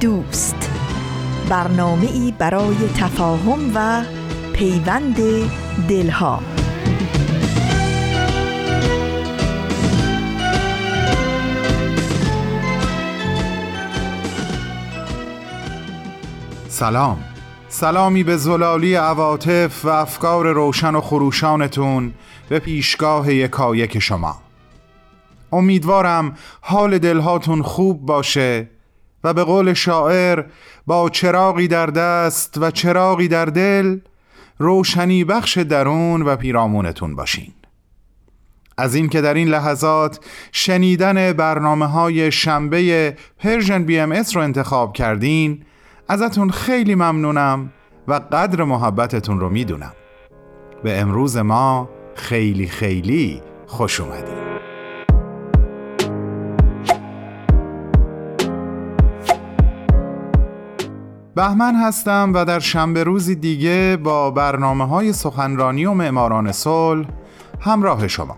دوست. برنامه ای برای تفاهم و پیوند دلها. سلام. سلامی به زلالی عواطف و افکار روشن و خروشانتون به پیشگاه یکایک شما. امیدوارم حال دلهاتون خوب باشه و به قول شاعر با چراغی در دست و چراغی در دل روشنی بخش درون و پیرامونتون باشین. از اینکه در این لحظات شنیدن برنامه های شنبه Persian BMS رو انتخاب کردین ازتون خیلی ممنونم و قدر محبتتون رو می‌دونم. به امروز ما خیلی خیلی خوش اومدید بهمن هستم و در شنبه روزی دیگه با برنامه های سخنرانی و معماران صلح همراه شما.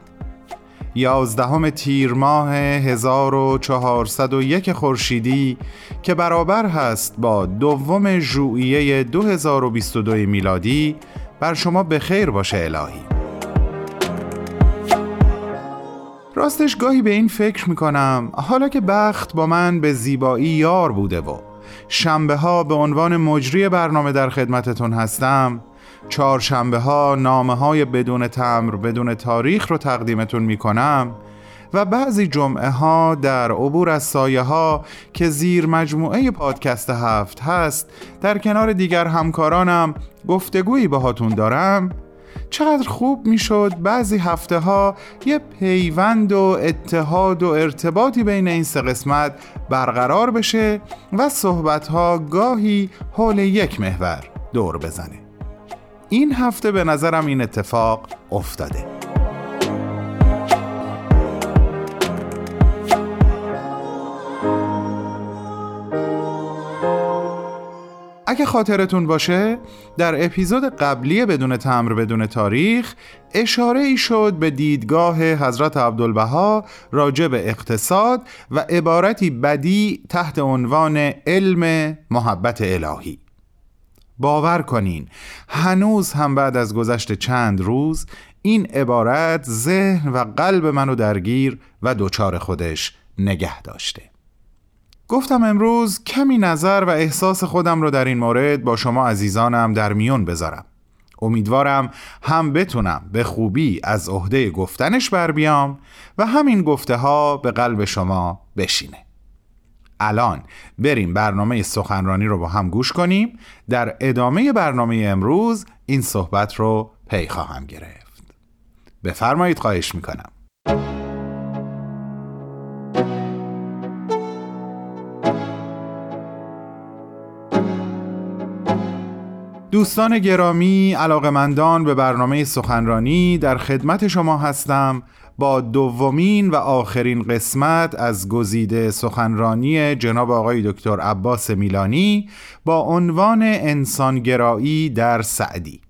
یازدهم تیر ماه 1401 خورشیدی که برابر هست با دوم ژوئیه 2022 میلادی بر شما به خیر باشه الهی. راستش گاهی به این فکر می‌کنم حالا که بخت با من به زیبایی یار بوده و شنبه ها به عنوان مجری برنامه در خدمتتون هستم. چهارشنبه ها نامه های بدون تمر بدون تاریخ رو تقدیمتون می کنم و بعضی جمعه ها در عبور از سایه ها که زیر مجموعه پادکست هفت هست در کنار دیگر همکارانم گفتگویی باهاتون دارم. چقدر خوب می‌شد بعضی هفته ها یه پیوند و اتحاد و ارتباطی بین این سه قسمت برقرار بشه و صحبت ها گاهی حول یک محور دور بزنه. این هفته به نظرم این اتفاق افتاده. اگه خاطرتون باشه در اپیزود قبلی بدون تمر بدون تاریخ اشاره ای شد به دیدگاه حضرت عبدالبها راجع به اقتصاد و عبارتی بدی تحت عنوان علم محبت الهی. باور کنین هنوز هم بعد از گذشت چند روز این عبارت ذهن و قلب منو درگیر و دچار خودش نگه داشته. گفتم امروز کمی نظر و احساس خودم رو در این مورد با شما عزیزانم در میون بذارم. امیدوارم هم بتونم به خوبی از عهده گفتنش بر بیام و همین گفته ها به قلب شما بشینه. الان بریم برنامه سخنرانی رو با هم گوش کنیم. در ادامه برنامه امروز این صحبت رو پی خواهم گرفت. بفرمایید خواهش می‌کنم. دوستان گرامی علاقمندان به برنامه سخنرانی در خدمت شما هستم با دومین و آخرین قسمت از گزیده سخنرانی جناب آقای دکتر عباس میلانی با عنوان انسانگرایی در سعدی.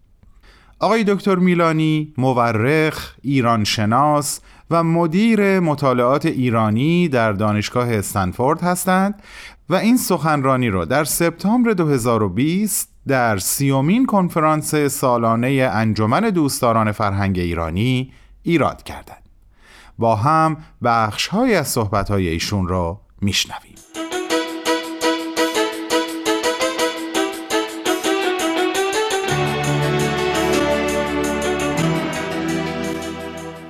آقای دکتر میلانی مورخ، ایرانشناس و مدیر مطالعات ایرانی در دانشگاه استنفورد هستند و این سخنرانی را در سپتامبر 2020 در سیومین کنفرانس سالانه انجمن دوستداران فرهنگ ایرانی ایراد کردند. با هم بخش های از صحبت های ایشون را میشنویم.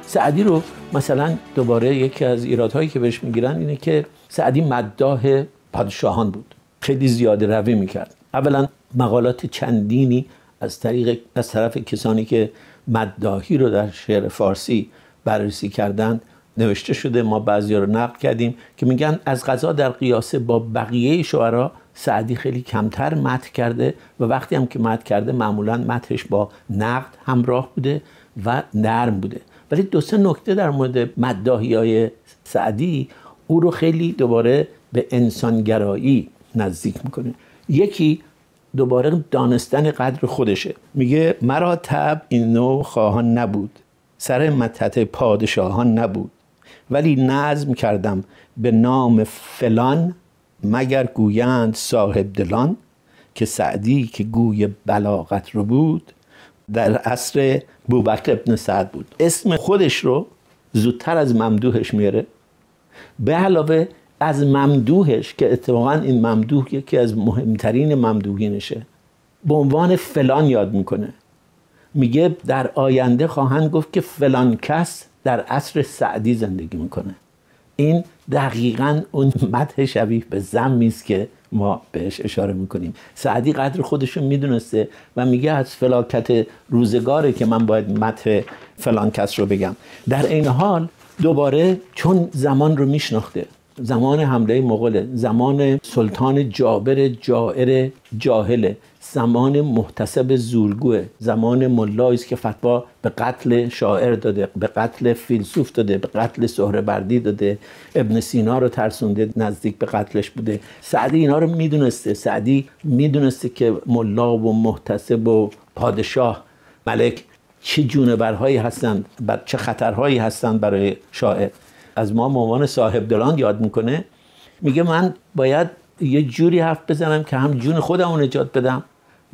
سعدی رو مثلا دوباره یکی از ایرادهایی که بهش می‌گیرن اینه که سعدی مداح پادشاهان بود خیلی زیاده روی می‌کرد اولا مقالات چندینی از طریق از طرف کسانی که مداهی رو در شعر فارسی بررسی کردند نوشته شده ما بعضی رو نقل کردیم که میگن از غذا در قیاسه با بقیه شعرا سعدی خیلی کمتر مت کرده و وقتی هم که مت کرده معمولا متش با نقد همراه بوده و نرم بوده. ولی دو سه نکته در مورد مداهی های سعدی او رو خیلی دوباره به انسانگرایی نزدیک می‌کنه. یکی دوباره دانستن قدر خودشه. میگه مرا تب این نوع خواهان نبود. سر متت پادشاهان نبود. ولی نظم کردم به نام فلان مگر گویند صاحب دلان که سعدی که گوی بلاغت رو بود در عصر بوبکر ابن سعد بود. اسم خودش رو زودتر از ممدوحش میاره. به علاوه از ممدوحش که اتفاقا این ممدوح یکی از مهمترین ممدوحینشه. به عنوان فلان یاد می‌کنه. میگه در آینده خواهند گفت که فلان کس در عصر سعدی زندگی می‌کنه. این دقیقا اون مدح شبیه به زمی است که ما بهش اشاره می‌کنیم. سعدی قدر خودشون می‌دونسته و میگه از فلاکت روزگاره که من باید مدح فلان کس رو بگم. در این حال دوباره چون زمان رو میشناخته. زمان حمله مغول زمان سلطان جابر جائر جاهله. زمان محتسب زورگوه. زمان ملایی است که فتوا به قتل شاعر داده به قتل فیلسوف داده به قتل سهربردی داده. ابن سینا رو ترسونده نزدیک به قتلش بوده. سعدی اینا رو می‌دونسته. سعدی می‌دونسته که ملا و محتسب و پادشاه ملک چه جونورهایی هستند چه خطرهایی هستند برای شاعر. از ما مامان صاحب دلان یاد می‌کنه. میگه من باید یه جوری حرف بزنم که هم جون خودم نجات بدم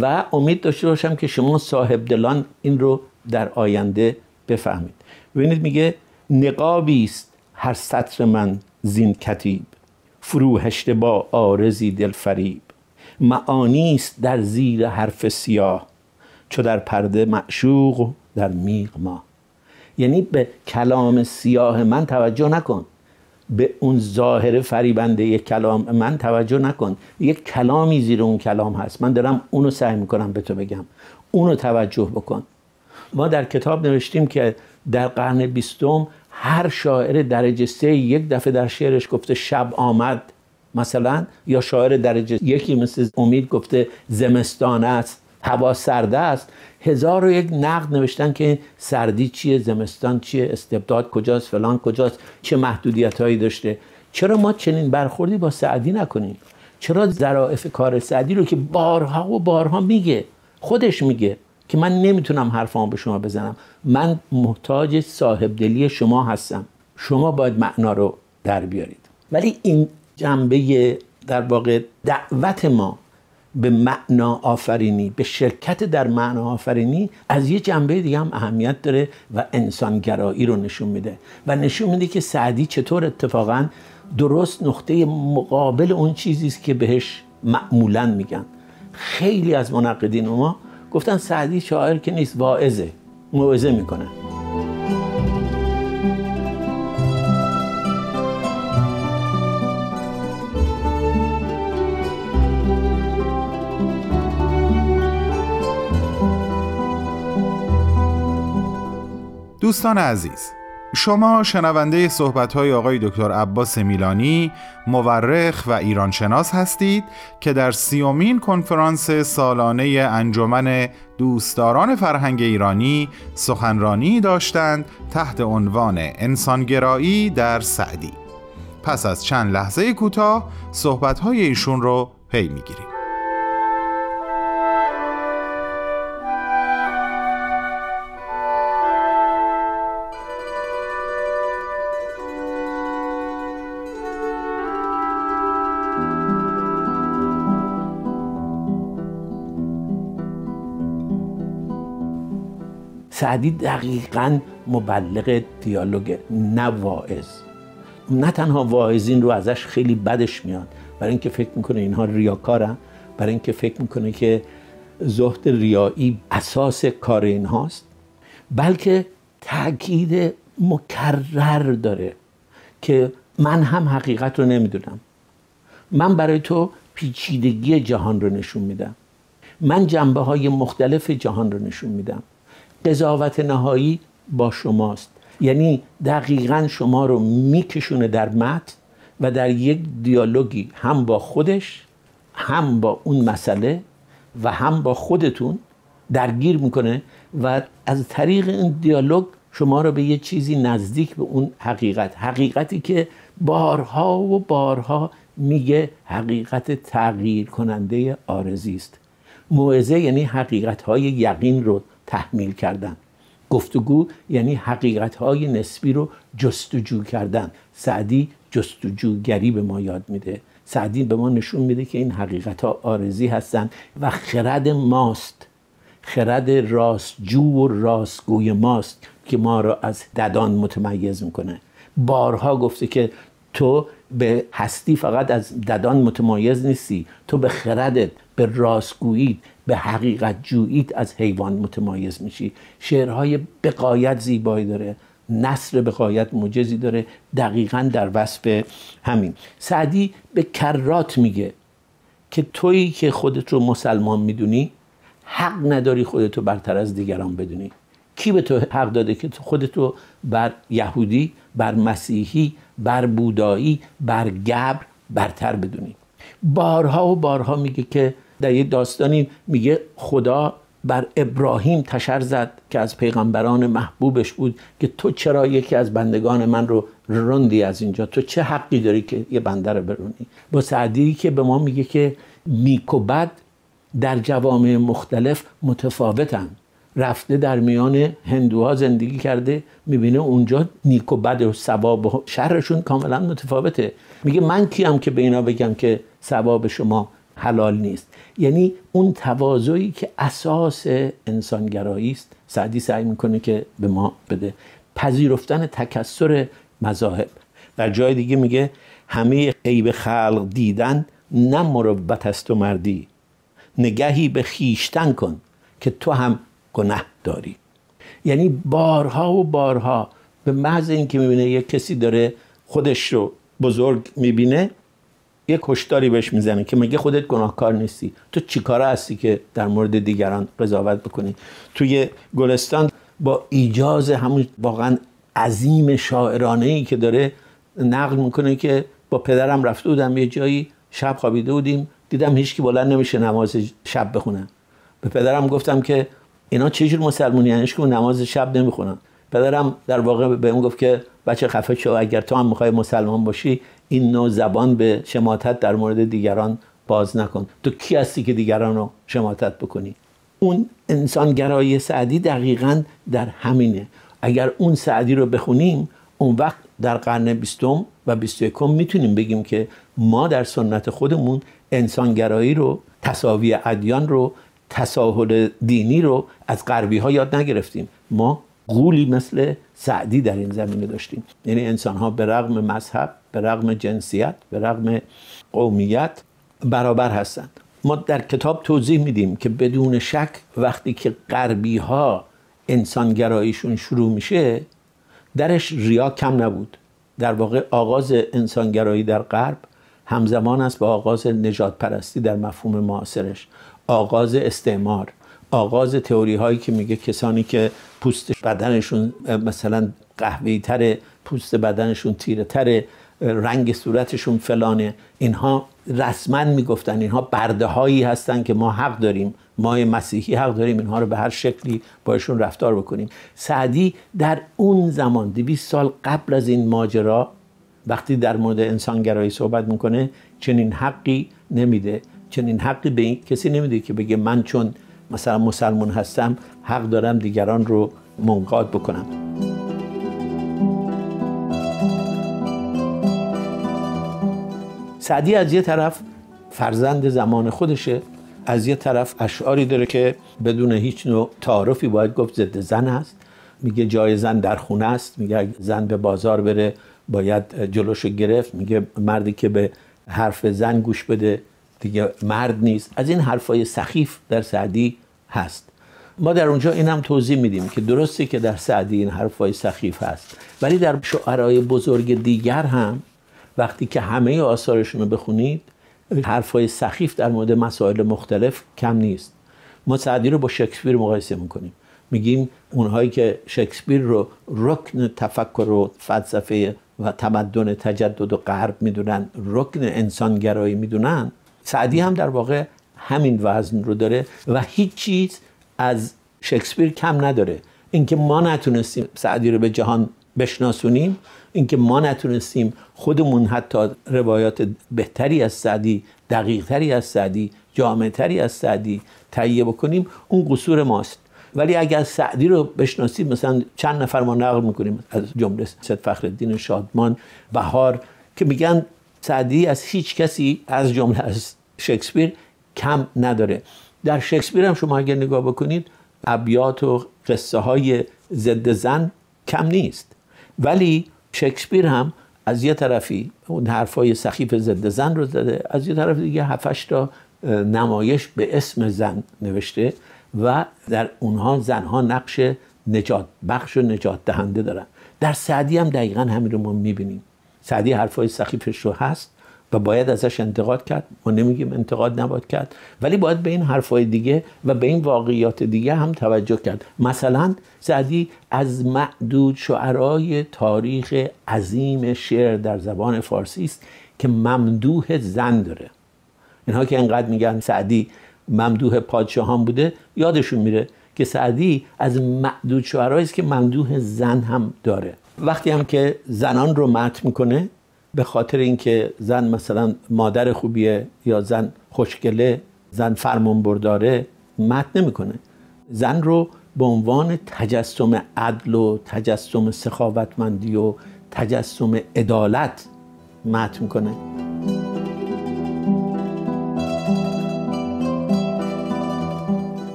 و امید داشته باشم که شما صاحب دلان این رو در آینده بفهمید. ببینید میگه نقابی است هر سطر من زین کتیب. فروهشته با آرزی دل فریب. معانی است در زیر حرف سیاه. چو در پرده معشوق در میغ ما یعنی به کلام سیاه من توجه نکن. به اون ظاهر فریبنده یک کلام من توجه نکن. یک کلامی زیر اون کلام هست. من دارم اونو سعی می‌کنم به تو بگم. اونو توجه بکن. ما در کتاب نوشتیم که در قرن بیستم هر شاعر درجه سه یک دفعه در شعرش گفته شب آمد مثلا یا شاعر درجه یکی مثل امید گفته زمستان است. هوا سرده است. هزار و یک نقد نوشتن که سردی چیه زمستان چیه استبداد کجاست فلان کجاست چه محدودیت هایی داشته. چرا ما چنین برخوردی با سعدی نکنیم؟ چرا ظرافت کار سعدی رو که بارها و بارها میگه خودش میگه که من نمی‌تونم حرفامو به شما بزنم. من محتاج صاحب دلی شما هستم. شما باید معنا رو در بیارید. ولی این جنبه در واقع دعوت ما به معنا آفرینی به شرکت در معنا آفرینی از یه جنبه دیگه هم اهمیت داره و انسانگرایی رو نشون میده. و نشون میده که سعدی چطور اتفاقا درست نقطه مقابل اون چیزی است که بهش معمولا میگن. خیلی از منقدین ما گفتن سعدی شاعر که نیست واعظه موعظه می‌کنه. دوستان عزیز شما شنونده صحبت های آقای دکتر عباس میلانی مورخ و ایرانشناس هستید که در سیومین کنفرانس سالانه انجمن دوستداران فرهنگ ایرانی سخنرانی داشتند تحت عنوان انسانگرایی در سعدی. پس از چند لحظه کوتاه صحبت های ایشون رو پی می‌گیریم. سعدی دقیقا مبلغ دیالوگ نه واعظ. نه تنها واعظین رو ازش خیلی بدش میاد. برای اینکه فکر می‌کنه اینها ریاکارن. برای اینکه فکر می‌کنه که زهد ریایی اساس کار اینهاست. بلکه تاکید مکرر داره که من هم حقیقت رو نمی‌دونم. من برای تو پیچیدگی جهان رو نشون میدم. من جنبه های مختلف جهان رو نشون میدم. قضاوت نهایی با شماست. یعنی دقیقا شما رو میکشونه در متن و در یک دیالوگی هم با خودش هم با اون مسئله و هم با خودتون درگیر می‌کنه و از طریق این دیالوگ شما رو به یه چیزی نزدیک به اون حقیقت حقیقتی که بارها و بارها میگه حقیقت تغییر کننده آرزی است. موعظه یعنی حقیقت های یقین رو تحمیل کردن. گفتگو یعنی حقیقت نسبی رو جستجو کردن. سعدی جستجوگری به ما یاد میده. سعدی به ما نشون میده که این حقیقت ها آرزی هستند و خرد ماست. خرد راستجو و راستگوی ماست که ما را از ددان متمیز می‌کنه. بارها گفته که تو به هستی فقط از ددان متمایز نیستی تو به خردت به راستگویی به حقیقت جوییت از حیوان متمایز میشی. شعرهای بقایت زیبایی داره نصر بقایت موجزی داره دقیقا در وصف همین. سعدی به کرات میگه که تویی که خودت رو مسلمان می‌دونی حق نداری خودتو برتر از دیگران بدونی. کی به تو حق داده که خودت رو بر یهودی بر مسیحی بر بودایی بر گبر برتر بدونی؟ بارها و بارها میگه که در یک داستانی میگه خدا بر ابراهیم تشر زد که از پیغمبران محبوبش بود که تو چرا یکی از بندگان من رو رندی از اینجا؟ تو چه حقی داری که یه بنده رو برونی؟ با سعدی که به ما میگه که نیک و بد در جوامع مختلف متفاوتن. رفته در میان هندوها زندگی کرده می‌بینه اونجا نیک و بد و ثواب و شرشون کاملا متفاوته. میگه من کیم که به اینا بگم که ثواب شما حلال نیست. یعنی اون تواضعی که اساس انسانگرایی است. سعدی سعی می‌کنه که به ما بده. پذیرفتن تکسر مذاهب. در جای دیگه میگه همه عیب خلق دیدن نه مروت است و مردی. نگهی به خیشتن کن که تو هم گناه داری. یعنی بارها و بارها به محض اینکه می‌بینه یک کسی داره خودش رو بزرگ می‌بینه یه کشتاری بهش می‌زنه که مگه خودت گناهکار نیستی. تو چیکاره هستی که در مورد دیگران قضاوت بکنی؟ توی گلستان با ایجاز همون واقعا عظیم شاعرانه ای که داره نقل می‌کنه که با پدرم رفته بودم یه جایی شب خوابیده بودیم دیدم هیچکی بلند نمیشه نماز شب بخونه. به پدرم گفتم که اینا چجور مسلمونی یعنی که نماز شب نمی‌خونن. پدرم در واقع به اون گفت که بچه خفه شو اگر تو هم می‌خوای مسلمان باشی این نوع زبان به شماتت در مورد دیگران باز نکن. تو کی هستی که دیگران رو شماتت بکنی؟ اون انسانگرایی سعدی دقیقا در همینه. اگر اون سعدی رو بخونیم اون وقت در قرن بیستم و بیست یکم می‌تونیم بگیم که ما در سنت خودمون انسانگرایی رو تصاوی ادیان رو تساهل دینی رو از غربی ها یاد نگرفتیم. ما قولی مثل سعدی در این زمینه داشتیم. یعنی انسان ها به رغم مذهب به رغم جنسیت به رغم قومیت برابر هستند. ما در کتاب توضیح میدیم که بدون شک وقتی که غربی ها انسانگراییشون شروع میشه درش ریا کم نبود. در واقع آغاز انسانگرایی در غرب همزمان است با آغاز نجات پرستی در مفهوم معاصرش. آغاز استعمار. آغاز تئوری هایی که میگه کسانی که پوست بدنشون مثلا قهوه‌ای تره پوست بدنشون تیره تره رنگ صورتشون فلانه. اینها رسما می‌گفتن اینها برده هایی هستن که ما حق داریم ما مسیحی حق داریم اینها رو به هر شکلی باشون رفتار بکنیم. سعدی در اون زمان دویست سال قبل از این ماجرا وقتی در مورد انسانگرایی صحبت می‌کنه چنین حقی نمیده. چنین حقی به این کسی نمیده که بگه من چون مثلا مسلمون هستم حق دارم دیگران رو منقاد بکنم. سعدی از یه طرف فرزند زمان خودشه از یه طرف اشعاری داره که بدون هیچ نوع تعارفی باید گفت ضد زن هست. میگه جای زن در خونه است میگه زن به بازار بره باید جلوش گرفت میگه مردی که به حرف زن گوش بده دیگه مرد نیست. از این حرفای سخیف در سعدی هست. ما در اونجا این هم توضیح میدیم که درسته که در سعدی این حرفای سخیف هست. ولی در شعرهای بزرگ دیگر هم وقتی که همه آثارشون رو بخونید حرفای سخیف در مورد مسائل مختلف کم نیست. ما سعدی رو با شکسپیر مقایسه می‌کنیم. میگیم اونهایی که شکسپیر رو رکن تفکر و فلسفه و تمدن تجدد و غرب می‌دونن رکن انسانگرایی می‌دونن سعدی هم در واقع همین وزن رو داره و هیچ چیز از شکسپیر کم نداره. اینکه ما نتونستیم سعدی رو به جهان بشناسونیم اینکه ما نتونستیم خودمون حتی روایات بهتری از سعدی دقیقتری از سعدی جامعتری از سعدی تهیه بکنیم اون قصور ماست. ولی اگر سعدی رو بشناسیم مثلا چند نفر ما نقل می‌کنیم از جمله سید فخر شادمان بهار که میگن سعدی از هیچ کسی از جمله از شکسپیر کم نداره. در شکسپیر هم شما اگر نگاه بکنید ابیات و قصه های ضد زن کم نیست. ولی شکسپیر هم از یه طرفی اون حرفای سخیف ضد زن رو زده از یه طرف دیگه هفتش تا نمایش به اسم زن نوشته و در اونها زنها نقش نجات بخش و نجات دهنده دارن. در سعدی هم دقیقا همین رو ما می‌بینیم. سعدی حرفای سخیفش رو هست. و باید ازش انتقاد کرد. ما نمیگیم انتقاد نباید کرد. ولی باید به این حرفای دیگه و به این واقعیات دیگه هم توجه کرد. مثلا سعدی از معدود شعرای تاریخ عظیم شعر در زبان فارسی است که ممدوح زن داره. اینها که انقدر میگن سعدی ممدوح پادشاهان بوده یادشون میره که سعدی از معدود شعرهایی است که ممدوح زن هم داره. وقتی هم که زنان رو مت می‌کنه به خاطر اینکه زن مثلا مادر خوبیه یا زن خوشگله زن فرمان برداره مت نمی‌کنه. زن رو به عنوان تجسم عدل و تجسم سخاوتمندی و تجسم عدالت مت می‌کنه.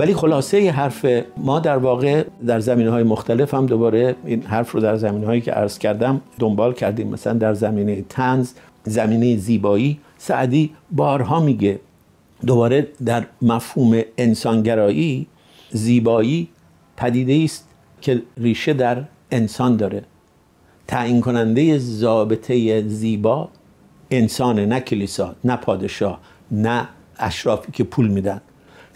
ولی خلاصه حرف ما در واقع در زمینه های مختلف هم دوباره این حرف رو در زمینه هایی که عرض کردم دنبال کردیم. مثلا در زمینه تنز زمینه زیبایی سعدی بارها میگه دوباره در مفهوم انسانگرایی زیبایی پدیده است که ریشه در انسان داره. تعیین کننده ضابطه زیبا انسان نه کلیسا نه پادشاه نه اشرافی که پول میدن.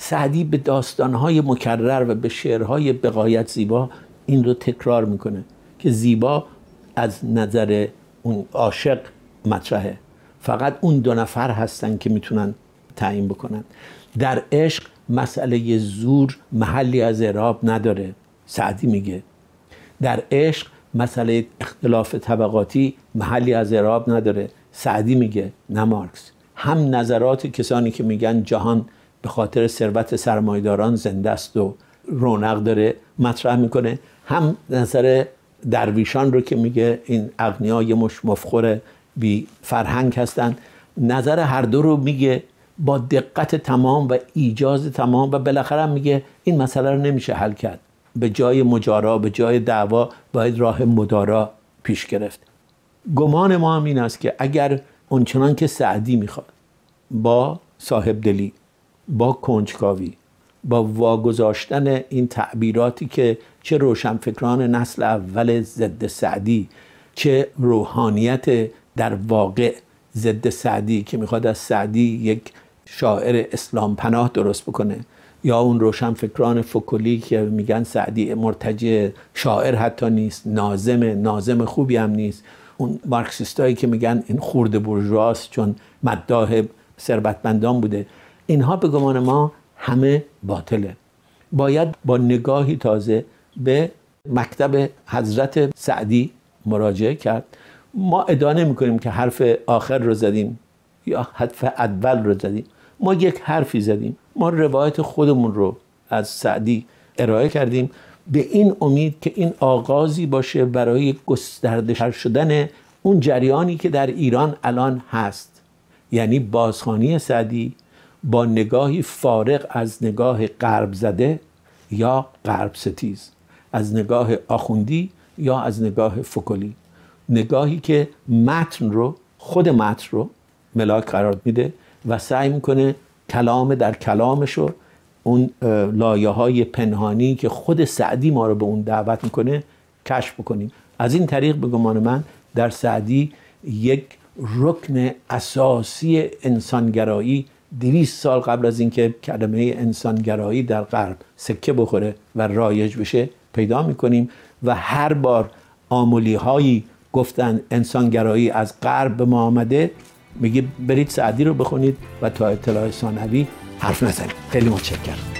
سعدی به داستانهای مکرر و به شعرهای بقایت زیبا این رو تکرار می‌کنه که زیبا از نظر اون عاشق مطرحه. فقط اون دو نفر هستن که می‌تونن تعیین بکنن. در عشق مسئله زور محلی از اعراب نداره سعدی میگه. در عشق مسئله اختلاف طبقاتی محلی از اعراب نداره سعدی میگه نه مارکس. هم نظرات کسانی که میگن جهان به خاطر ثروت سرمایداران زنده است و رونق داره مطرح می‌کنه. هم نظر درویشان رو که میگه این اغنیا یه مش مفخور بی فرهنگ هستن نظر هر دو رو میگه با دقت تمام و ایجاز تمام و بالاخره میگه این مسئله رو نمیشه حل کرد. به جای مجارا به جای دعوا باید راه مدارا پیش گرفت. گمان ما هم این است که اگر اونچنان که سعدی می‌خواد با صاحب دلی با کنجکاوی با واگذاشتن این تعبیراتی که چه روشنفکران نسل اول ضد سعدی چه روحانیت در واقع ضد سعدی که می‌خواد از سعدی یک شاعر اسلام پناه درست بکنه یا اون روشنفکران فکولی که میگن سعدی مرتجع شاعر حتی نیست نازم نازم خوبی هم نیست. اون مارکسیستایی که میگن این خورده برجواست چون مداح ثروتمندان بوده. اینها به گمان ما همه باطله. باید با نگاهی تازه به مکتب حضرت سعدی مراجعه کرد. ما ادعا می‌کنیم که حرف آخر رو زدیم یا حرف ادول رو زدیم. ما یک حرفی زدیم. ما روایت خودمون رو از سعدی ارائه کردیم به این امید که این آغازی باشه برای گسترده شدن اون جریانی که در ایران الان هست. یعنی بازخانی سعدی با نگاهی فارغ از نگاه غرب زده یا غرب ستیز از نگاه آخوندی یا از نگاه فکلی نگاهی که متن رو خود متن رو ملاک قرار میده و سعی می‌کنه کلام در کلامش رو اون لایه های پنهانی که خود سعدی ما رو به اون دعوت می‌کنه کشف بکنیم. از این طریق به گمان من در سعدی یک رکن اساسی انسانگرایی دویست سال قبل از اینکه کلمه انسانگرایی در غرب سکه بخوره و رایج بشه پیدا می‌کنیم و هر بار آمولی هایی گفتن انسانگرایی از غرب به ما آمده میگه برید سعدی رو بخونید و تا اطلاع ثانوی حرف نزنید. خیلی متشکرم.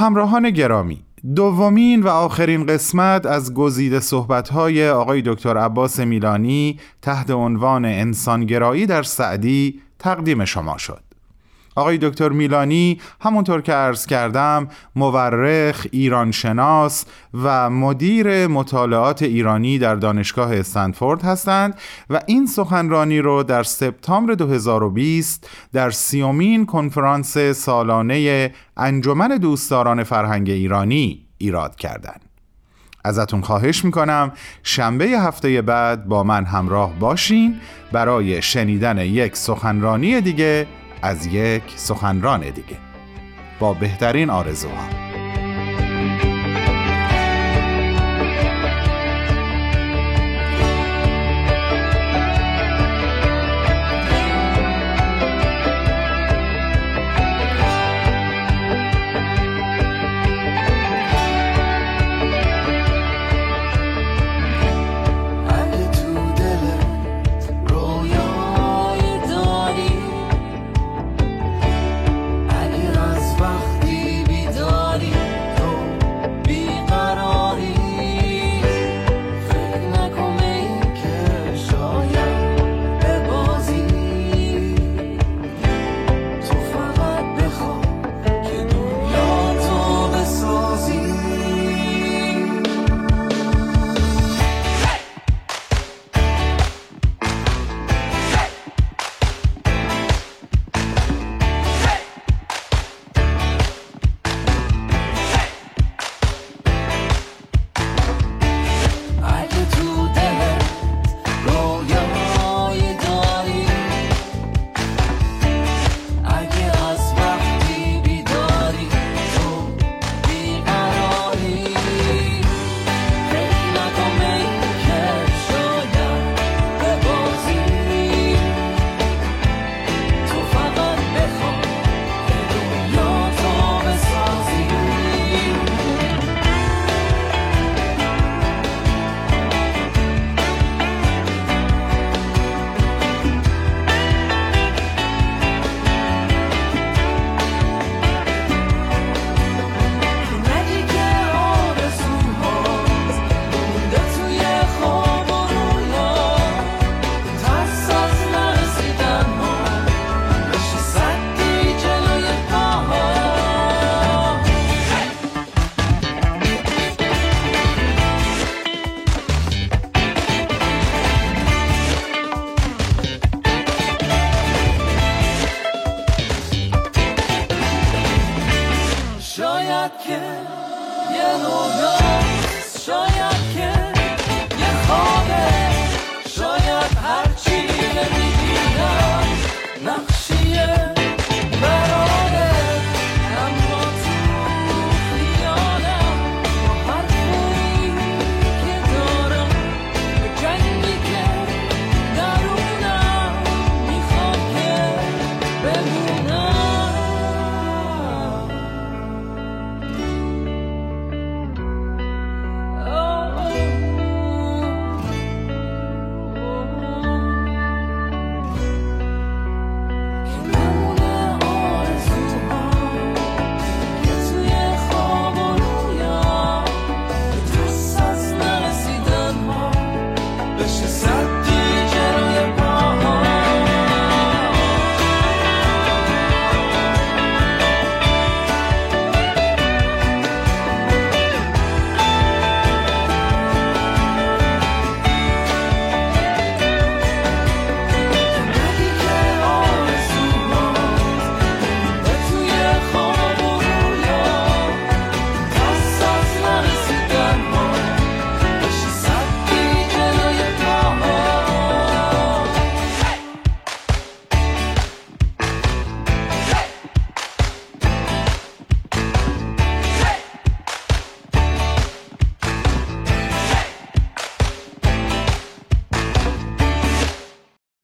همراهان گرامی دومین و آخرین قسمت از گزیده صحبت‌های آقای دکتر عباس میلانی تحت عنوان انسانگرایی در سعدی تقدیم شما شد. آقای دکتر میلانی همونطور که عرض کردم مورخ، ایرانشناس و مدیر مطالعات ایرانی در دانشگاه استنفورد هستند و این سخنرانی رو در سپتامبر 2020 در سیومین کنفرانس سالانه انجمن دوستداران فرهنگ ایرانی ایراد کردند. ازتون خواهش می‌کنم شنبه هفته بعد با من همراه باشین برای شنیدن یک سخنرانی دیگه از یک سخنران دیگه. با بهترین آرزوها.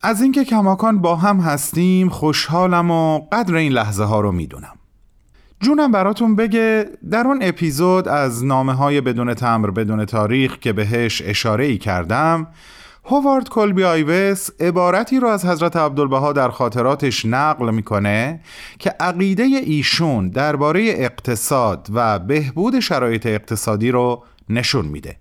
از اینکه کماکان با هم هستیم خوشحالم و قدر این لحظه ها رو می‌دونم. جونم براتون بگه در اون اپیزود از نامه های بدون تمر بدون تاریخ که بهش اشاره ای کردم هوارد کلبی آیوس عبارتی رو از حضرت عبدالبها در خاطراتش نقل می‌کنه که عقیده ایشون درباره اقتصاد و بهبود شرایط اقتصادی رو نشون میده.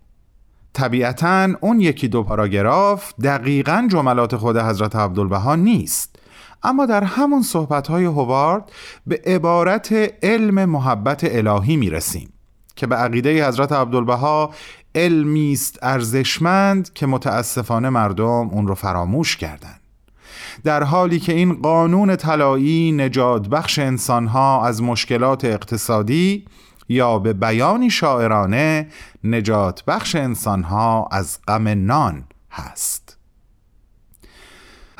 طبیعتا اون یکی دو پاراگراف دقیقا جملات خود حضرت عبدالبها نیست. اما در همون صحبتهای هوارد به عبارت علم محبت الهی می‌رسیم که به عقیده حضرت عبدالبها علمی است ارزشمند که متاسفانه مردم اون رو فراموش کردند. در حالی که این قانون طلایی نجات بخش انسانها از مشکلات اقتصادی یا به بیانی شاعرانه نجات بخش انسانها از غم نان هست.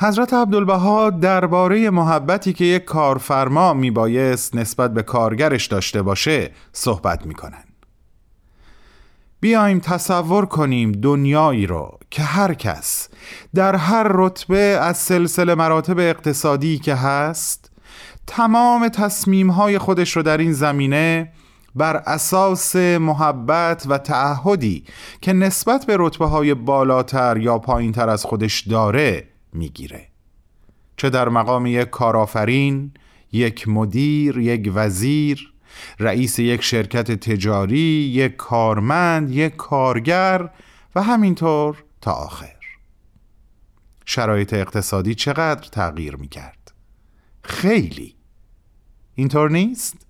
حضرت عبدالبها درباره محبتی که یک کارفرما میبایست نسبت به کارگرش داشته باشه صحبت می‌کنن بیایم تصور کنیم دنیایی رو که هر کس در هر رتبه از سلسله مراتب اقتصادی که هست تمام تصمیم های خودش رو در این زمینه بر اساس محبت و تعهدی که نسبت به رتبه های بالاتر یا پایین تر از خودش داره می‌گیره چه در مقام یک کارآفرین، یک مدیر، یک وزیر، رئیس یک شرکت تجاری، یک کارمند، یک کارگر و همینطور تا آخر شرایط اقتصادی چقدر تغییر می کرد؟ خیلی اینطور نیست؟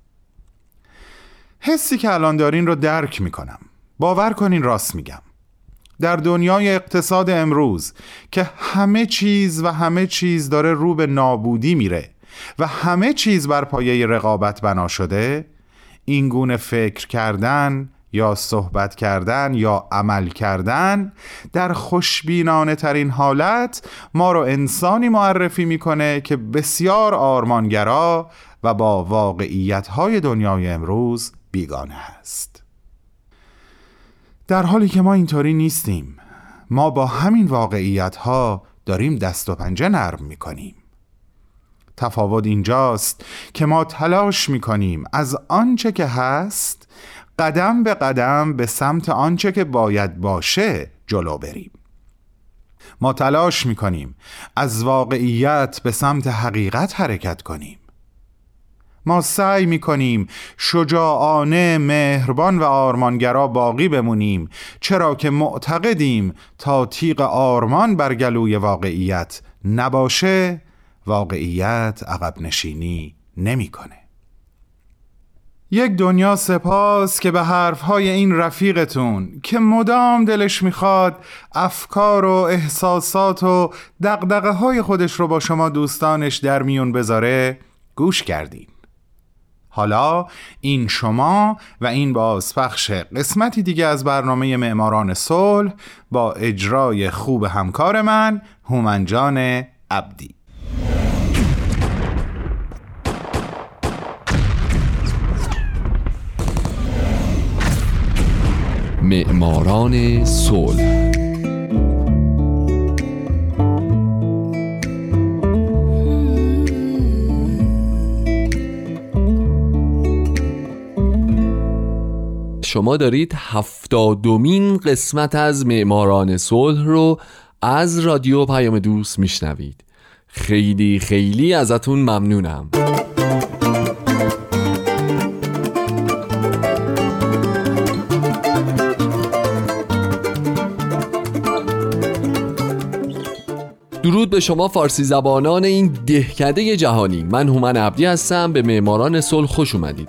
حسی که الان دارین رو درک می کنم باور کنین راست میگم. در دنیای اقتصاد امروز که همه چیز و همه چیز داره رو به نابودی میره و همه چیز بر پایه رقابت بنا شده این گونه فکر کردن یا صحبت کردن یا عمل کردن در خوشبینانه ترین حالت ما رو انسانی معرفی می‌کنه که بسیار آرمانگرا و با واقعیت های دنیای امروز بیگانه است در حالی که ما اینطوری نیستیم. ما با همین واقعیت ها داریم دست و پنجه نرم می‌کنیم. تفاوت اینجاست که ما تلاش می‌کنیم از آنچه که هست قدم به قدم به سمت آنچه که باید باشه جلو بریم. ما تلاش می‌کنیم از واقعیت به سمت حقیقت حرکت کنیم. ما سعی می‌کنیم شجاعانه مهربان و آرمانگرا باقی بمونیم چرا که معتقدیم تا تیغ آرمان بر گلوی واقعیت نباشه واقعیت عقب نشینی نمی‌کنه. یک دنیا سپاس که به حرفهای این رفیقتون که مدام دلش می‌خواد افکار و احساسات و دقدقه های خودش رو با شما دوستانش در میون بذاره گوش کردیم حالا این شما و این بازپخش قسمتی دیگه از برنامه معماران صلح با اجرای خوب همکار من هومنجان عبدی. معماران صلح شما دارید هفتادمین قسمت از معماران صلح رو از رادیو پیام دوست میشنوید. خیلی خیلی ازتون ممنونم. درود به شما فارسی زبانان این دهکده جهانی. من هومن عبدی هستم. به معماران صلح خوش اومدید.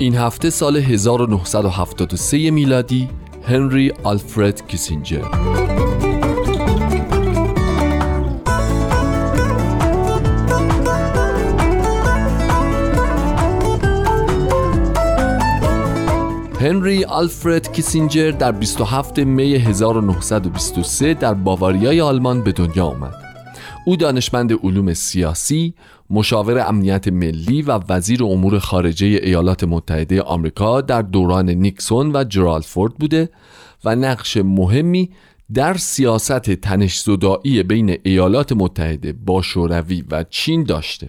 این هفته سال 1973 میلادی هنری آلفرد کیسینجر هنری آلفرد کیسینجر در 27 می 1923 در باواریای آلمان به دنیا آمد. او دانشمند علوم سیاسی، مشاور امنیت ملی و وزیر امور خارجه ایالات متحده آمریکا در دوران نیکسون و جرالد فورد بوده و نقش مهمی در سیاست تنش زدایی بین ایالات متحده با شوروی و چین داشته.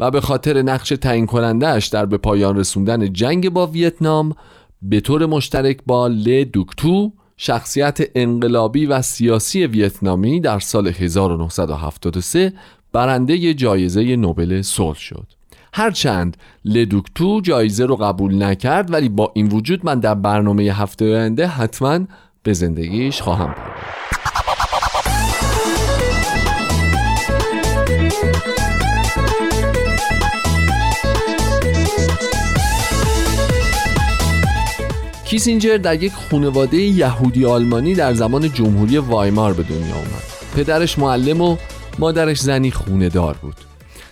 و به خاطر نقش تعیین کنندهش در به پایان رسوندن جنگ با ویتنام به طور مشترک با ل دوکتو شخصیت انقلابی و سیاسی ویتنامی در سال 1973 برنده جایزه نوبل صلح شد. هرچند لدوکتو جایزه رو قبول نکرد ولی با این وجود من در برنامه هفته آینده حتما به زندگیش خواهم پرداخت کیسینجر در یک خانواده یهودی آلمانی در زمان جمهوری وایمار به دنیا آمد. پدرش معلم و مادرش زنی خونه دار بود.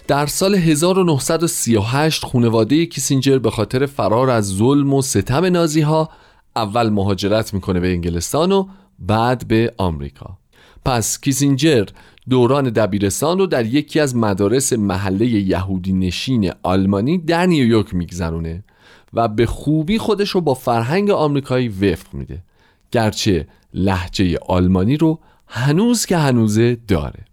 در سال 1938 خانواده کیسینجر به خاطر فرار از ظلم و ستم نازی ها اول مهاجرت می‌کنه به انگلستان و بعد به آمریکا. پس کیسینجر دوران دبیرستان رو در یکی از مدارس محله یهودی نشین آلمانی در نیویورک میگذرونه و به خوبی خودش رو با فرهنگ آمریکایی وفق میده گرچه لحجه آلمانی رو هنوز که هنوزه داره.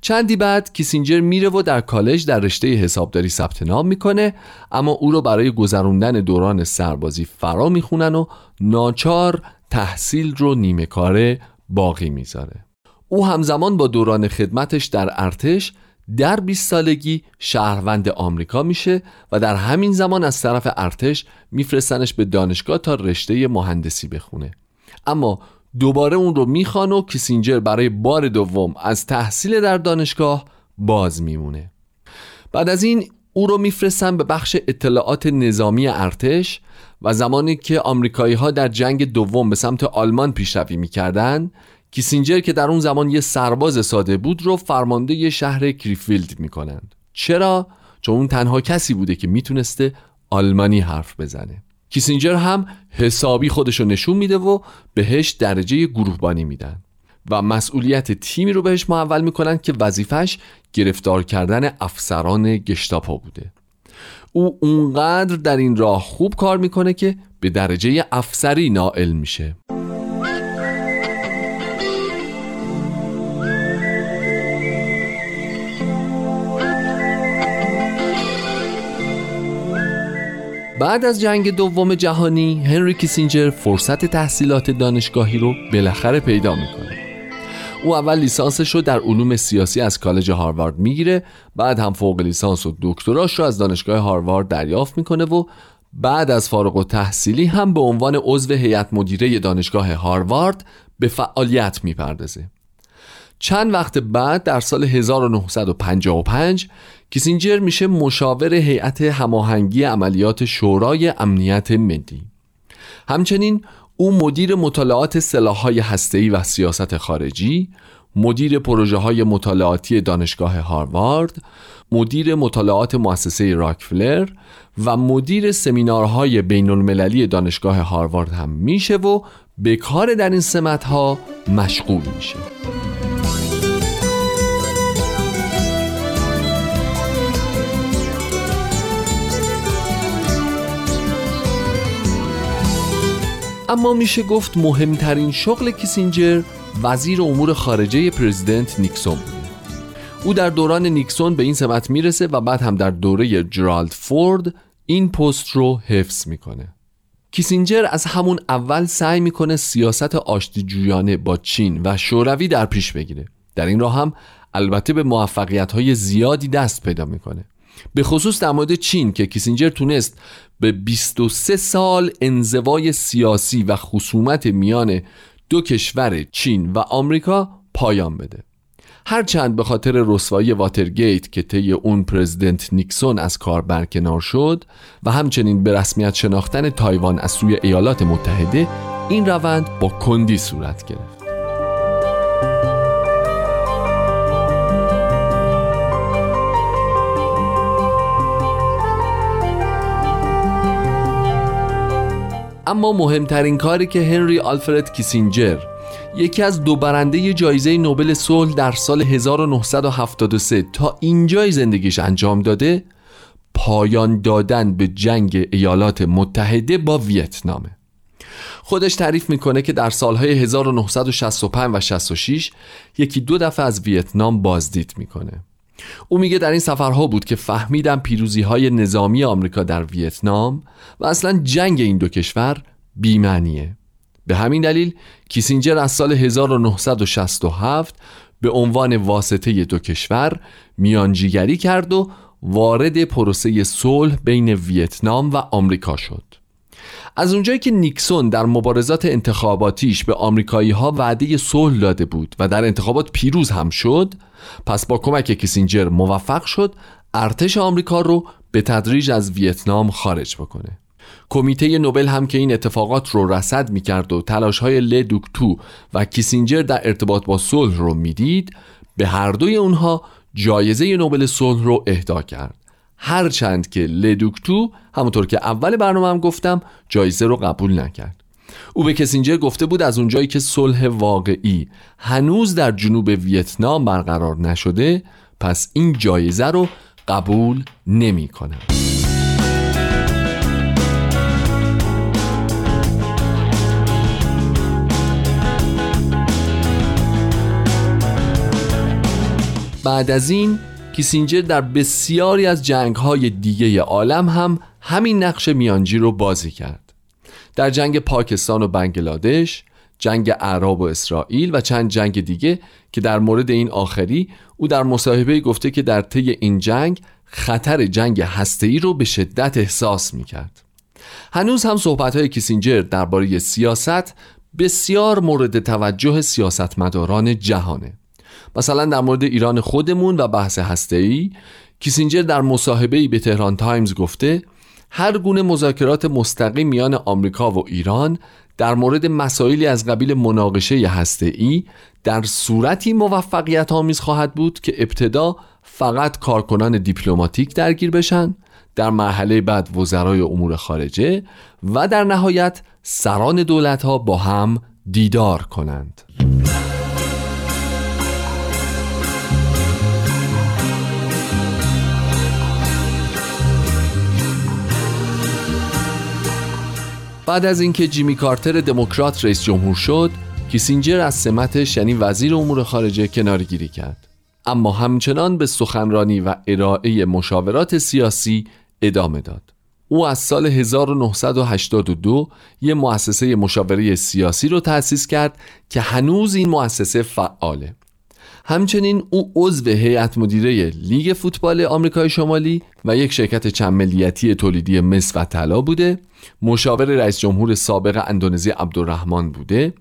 چندی بعد کیسینجر میره و در کالج در رشته حسابداری ثبت نام می‌کنه اما او رو برای گذروندن دوران سربازی فرا می‌خونن و ناچار تحصیل رو نیمه کاره باقی می‌ذاره. او همزمان با دوران خدمتش در ارتش در 20 سالگی شهروند آمریکا میشه و در همین زمان از طرف ارتش میفرستنش به دانشگاه تا رشته مهندسی بخونه. اما دوباره اون رو می‌خوان و کیسینجر برای بار دوم از تحصیل در دانشگاه باز میمونه. بعد از این او رو میفرستن به بخش اطلاعات نظامی ارتش و زمانی که آمریکایی ها در جنگ دوم به سمت آلمان پیشروی می‌کردن کیسینجر که در اون زمان یه سرباز ساده بود رو فرمانده ی شهر کرفلد می‌کنند. چرا؟ چون اون تنها کسی بوده که می‌تونسته آلمانی حرف بزنه. کیسینجر هم حسابی خودشو نشون میده و بهش درجه گروهبانی میدن و مسئولیت تیمی رو بهش محول می‌کنن که وظیفش گرفتار کردن افسران گشتاپو بوده. او اونقدر در این راه خوب کار می‌کنه که به درجه افسری نائل میشه. بعد از جنگ دوم جهانی هنری کیسینجر فرصت تحصیلات دانشگاهی رو بالاخره پیدا می‌کنه. او اول لیسانسش رو در علوم سیاسی از کالج هاروارد می‌گیره بعد هم فوق لیسانس و دکتراش رو از دانشگاه هاروارد دریافت می‌کنه و بعد از فارغ و تحصیلی هم به عنوان عضو هیئت مدیره دانشگاه هاروارد به فعالیت می‌پردازه. چند وقت بعد در سال 1955 کیسینجر میشه مشاور هیئت هماهنگی عملیات شورای امنیت ملی. همچنین او مدیر مطالعات سلاح‌های هسته‌ای و سیاست خارجی مدیر پروژه های مطالعاتی دانشگاه هاروارد مدیر مطالعات مؤسسه راکفلر و مدیر سمینارهای بین المللی دانشگاه هاروارد هم میشه و به کار در این سمت ها مشغول میشه. اما میشه گفت مهمترین شغل کیسینجر وزیر امور خارجه پرزیدنت نیکسون بود. او در دوران نیکسون به این سمت می‌رسه و بعد هم در دوره جرالد فورد این پست رو حفظ می‌کنه. کیسینجر از همون اول سعی می‌کنه سیاست آشتی جویانه با چین و شوروی در پیش بگیره. در این راه هم البته به موفقیت های زیادی دست پیدا می‌کنه. به خصوص در مورد چین که کیسینجر تونست به 23 سال انزوای سیاسی و خصومت میان دو کشور چین و آمریکا پایان بده. هرچند به خاطر رسوایی واترگیت که طی اون پرزیدنت نیکسون از کار برکنار شد و همچنین به رسمیت شناختن تایوان از سوی ایالات متحده این روند با کندی صورت گرفت. اما مهمترین کاری که هنری آلفرد کیسینجر یکی از دو برنده جایزه نوبل صلح در سال 1973 تا اینجای زندگیش انجام داده پایان دادن به جنگ ایالات متحده با ویتنامه. خودش تعریف می‌کنه که در سالهای 1965 و 66 یکی دو دفعه از ویتنام بازدید می‌کنه. او میگه در این سفرها بود که فهمیدم پیروزی های نظامی آمریکا در ویتنام و اصلا جنگ این دو کشور بیمعنیه. به همین دلیل کیسینجر از سال 1967 به عنوان واسطه دو کشور میانجیگری کرد و وارد پروسه صلح بین ویتنام و آمریکا شد. از اونجایی که نیکسون در مبارزات انتخاباتیش به آمریکایی ها وعده صلح داده بود و در انتخابات پیروز هم شد پس با کمک کیسینجر موفق شد ارتش آمریکا رو به تدریج از ویتنام خارج بکنه. کمیته نوبل هم که این اتفاقات رو رصد می‌کرد و تلاش های لدوکتو و کیسینجر در ارتباط با صلح رو می‌دید به هر دوی اونها جایزه نوبل صلح رو اهدا کرد. هرچند که لدوکتو همونطور که اول برنامه هم گفتم جایزه رو قبول نکرد او به کسینجر گفته بود از اونجایی که صلح واقعی هنوز در جنوب ویتنام برقرار نشده پس این جایزه رو قبول نمی کنم. بعد از این کیسینجر در بسیاری از جنگ های دیگه عالم هم همین نقش میانجی رو بازی کرد. در جنگ پاکستان و بنگلادش جنگ عرب و اسرائیل و چند جنگ دیگه که در مورد این آخری او در مصاحبه گفته که در طی این جنگ خطر جنگ هسته‌ای رو به شدت احساس می‌کرد. هنوز هم صحبت های کیسینجر درباره سیاست بسیار مورد توجه سیاستمداران جهانه. مثلا در مورد ایران خودمون و بحث هسته‌ای کیسینجر در مصاحبه‌ای به تهران تایمز گفته هر گونه مذاکرات مستقیم میان آمریکا و ایران در مورد مسائلی از قبیل مناقشه هسته‌ای در صورتی موفقیت آمیز خواهد بود که ابتدا فقط کارکنان دیپلماتیک درگیر بشن در مرحله بعد وزرای امور خارجه و در نهایت سران دولت ها با هم دیدار کنند. بعد از اینکه جیمی کارتر دموکرات رئیس جمهور شد کیسینجر از سمتش یعنی وزیر امور خارجه کنارگیری کرد. اما همچنان به سخنرانی و ارائه مشاورات سیاسی ادامه داد. او از سال 1982 یه مؤسسه مشاوره سیاسی رو تأسیس کرد که هنوز این مؤسسه فعاله. همچنین او عضو هیئت مدیره لیگ فوتبال آمریکای شمالی و یک شرکت چند ملیتی تولیدی مس و طلا بوده. مشاور رئیس جمهور سابق اندونزی عبدالرحمن بوده.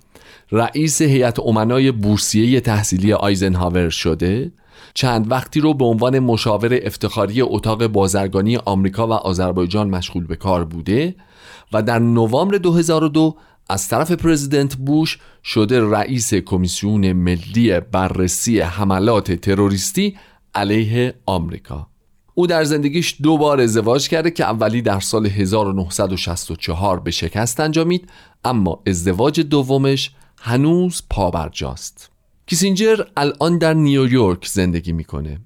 رئیس هیئت امنای بورسیه تحصیلی آیزنهاور شده. چند وقتی رو به عنوان مشاور افتخاری اتاق بازرگانی آمریکا و آذربایجان مشغول به کار بوده و در نوامبر 2002 از طرف پرزیدنت بوش شده رئیس کمیسیون ملی بررسی حملات تروریستی علیه آمریکا. او در زندگیش دو بار ازدواج کرده که اولی در سال 1964 به شکست انجامید اما ازدواج دومش هنوز پابرجاست. کیسینجر الان در نیویورک زندگی می‌کنه.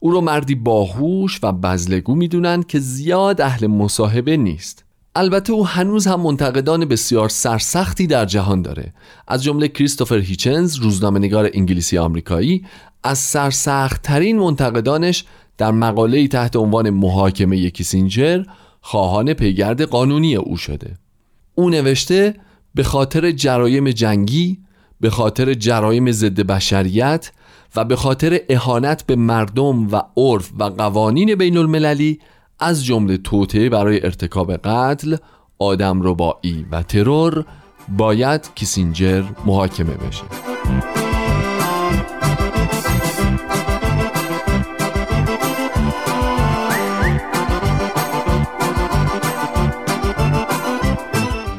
او رو مردی باهوش و بزلگو می‌دونن که زیاد اهل مصاحبه نیست. البته او هنوز هم منتقدان بسیار سرسختی در جهان داره. از جمله کریستوفر هیچنز روزنامه‌نگار انگلیسی آمریکایی از سرسخت ترین منتقدانش در مقاله تحت عنوان محاکمه کیسینجر خواهان پیگرد قانونی او شده. او نوشته به خاطر جرایم جنگی به خاطر جرایم ضد بشریت و به خاطر اهانت به مردم و عرف و قوانین بین المللی از جمله توطعه برای ارتکاب قتل آدم ربایی و ترور باید کیسینجر محاکمه بشه.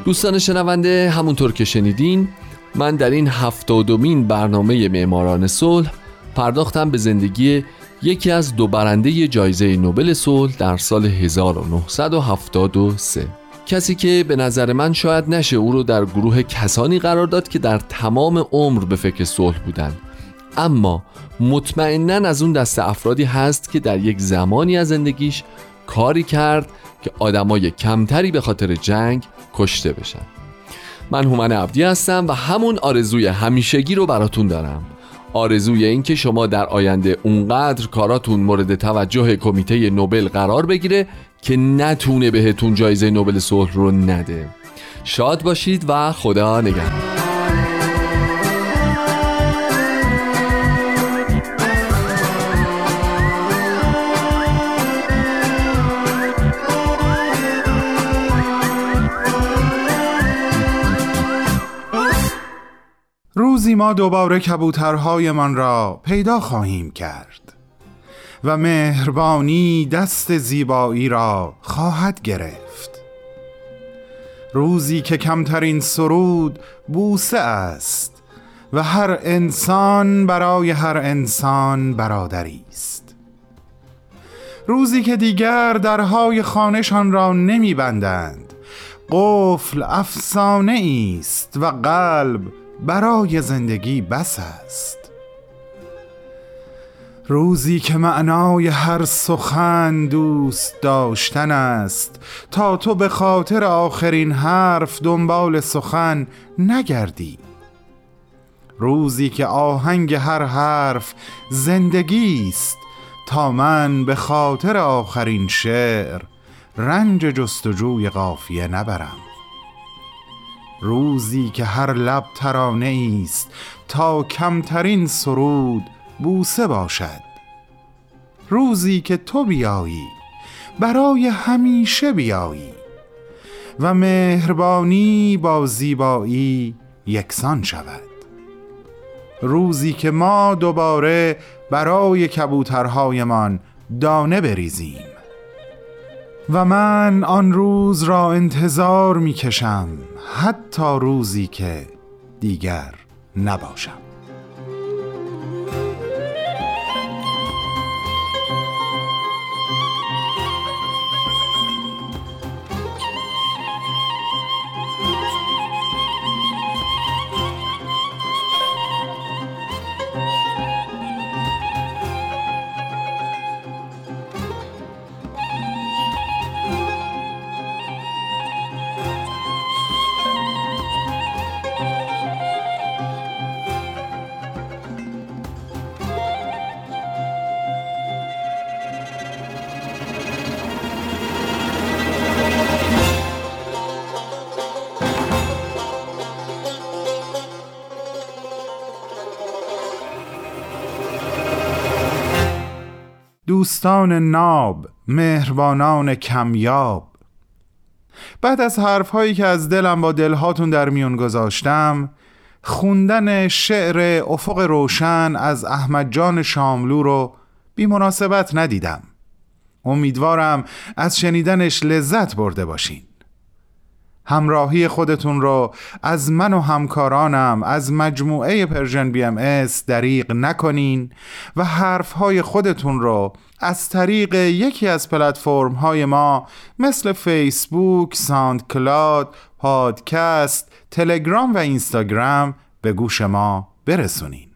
دوستان شنونده همونطور که شنیدین من در این هفتادمین برنامه معماران صلح پرداختم به زندگی یکی از دو برنده جایزه نوبل صلح در سال 1973 کسی که به نظر من شاید نشه او رو در گروه کسانی قرار داد که در تمام عمر به فکر صلح بودن اما مطمئنا از اون دست افرادی هست که در یک زمانی از زندگیش کاری کرد که آدمای کمتری به خاطر جنگ کشته بشن. من هومن عبدی هستم و همون آرزوی همیشگی رو براتون دارم. آرزوی این که شما در آینده اونقدر کاراتون مورد توجه کمیته نوبل قرار بگیره که نتونه بهتون جایزه نوبل صلح رو نده. شاد باشید و خدا نگهدار. روزی ما دوباره کبوترهایمان را پیدا خواهیم کرد و مهربانی دست زیبایی را خواهد گرفت. روزی که کمترین سرود بوسه است و هر انسان برای هر انسان برادری است. روزی که دیگر درهای خانهشان را نمی بندند قفل افسانه است و قلب برای زندگی بس است. روزی که معنای هر سخن دوست داشتن است تا تو به خاطر آخرین حرف دنبال سخن نگردی. روزی که آهنگ هر حرف زندگی است تا من به خاطر آخرین شعر رنج جستجوی قافیه نبرم. روزی که هر لب ترانه است تا کمترین سرود بوسه باشد. روزی که تو بیایی برای همیشه بیایی. و مهربانی با زیبایی یکسان شود. روزی که ما دوباره برای کبوترهایمان دانه بریزیم. و من آن روز را انتظار می کشم حتی روزی که دیگر نباشم. دوستان ناب مهربانان کمیاب. بعد از حرفهایی که از دلم با دلهاتون در میون گذاشتم خوندن شعر افق روشن از احمد جان شاملو رو بی مناسبت ندیدم. امیدوارم از شنیدنش لذت برده باشین. همراهی خودتون رو. از من و همکارانم از مجموعه Persian BMS دریغ نکنین و حرفهای خودتون رو از طریق یکی از پلتفرم های ما مثل فیسبوک، SoundCloud، پادکست، تلگرام و اینستاگرام به گوش ما برسونین.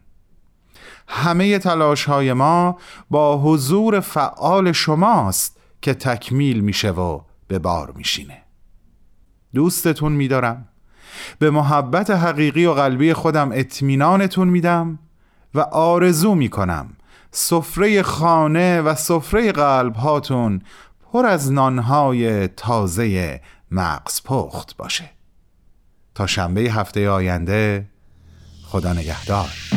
همه تلاش های ما با حضور فعال شماست که تکمیل میشه و به بار میشینه. دوستتون میدارم. به محبت حقیقی و قلبی خودم اطمینانتون میدم و آرزو می‌کنم سفره خانه و سفره قلب هاتون پر از نانهای تازه مغز پخت باشه. تا شنبه هفته آینده خدا نگهدار.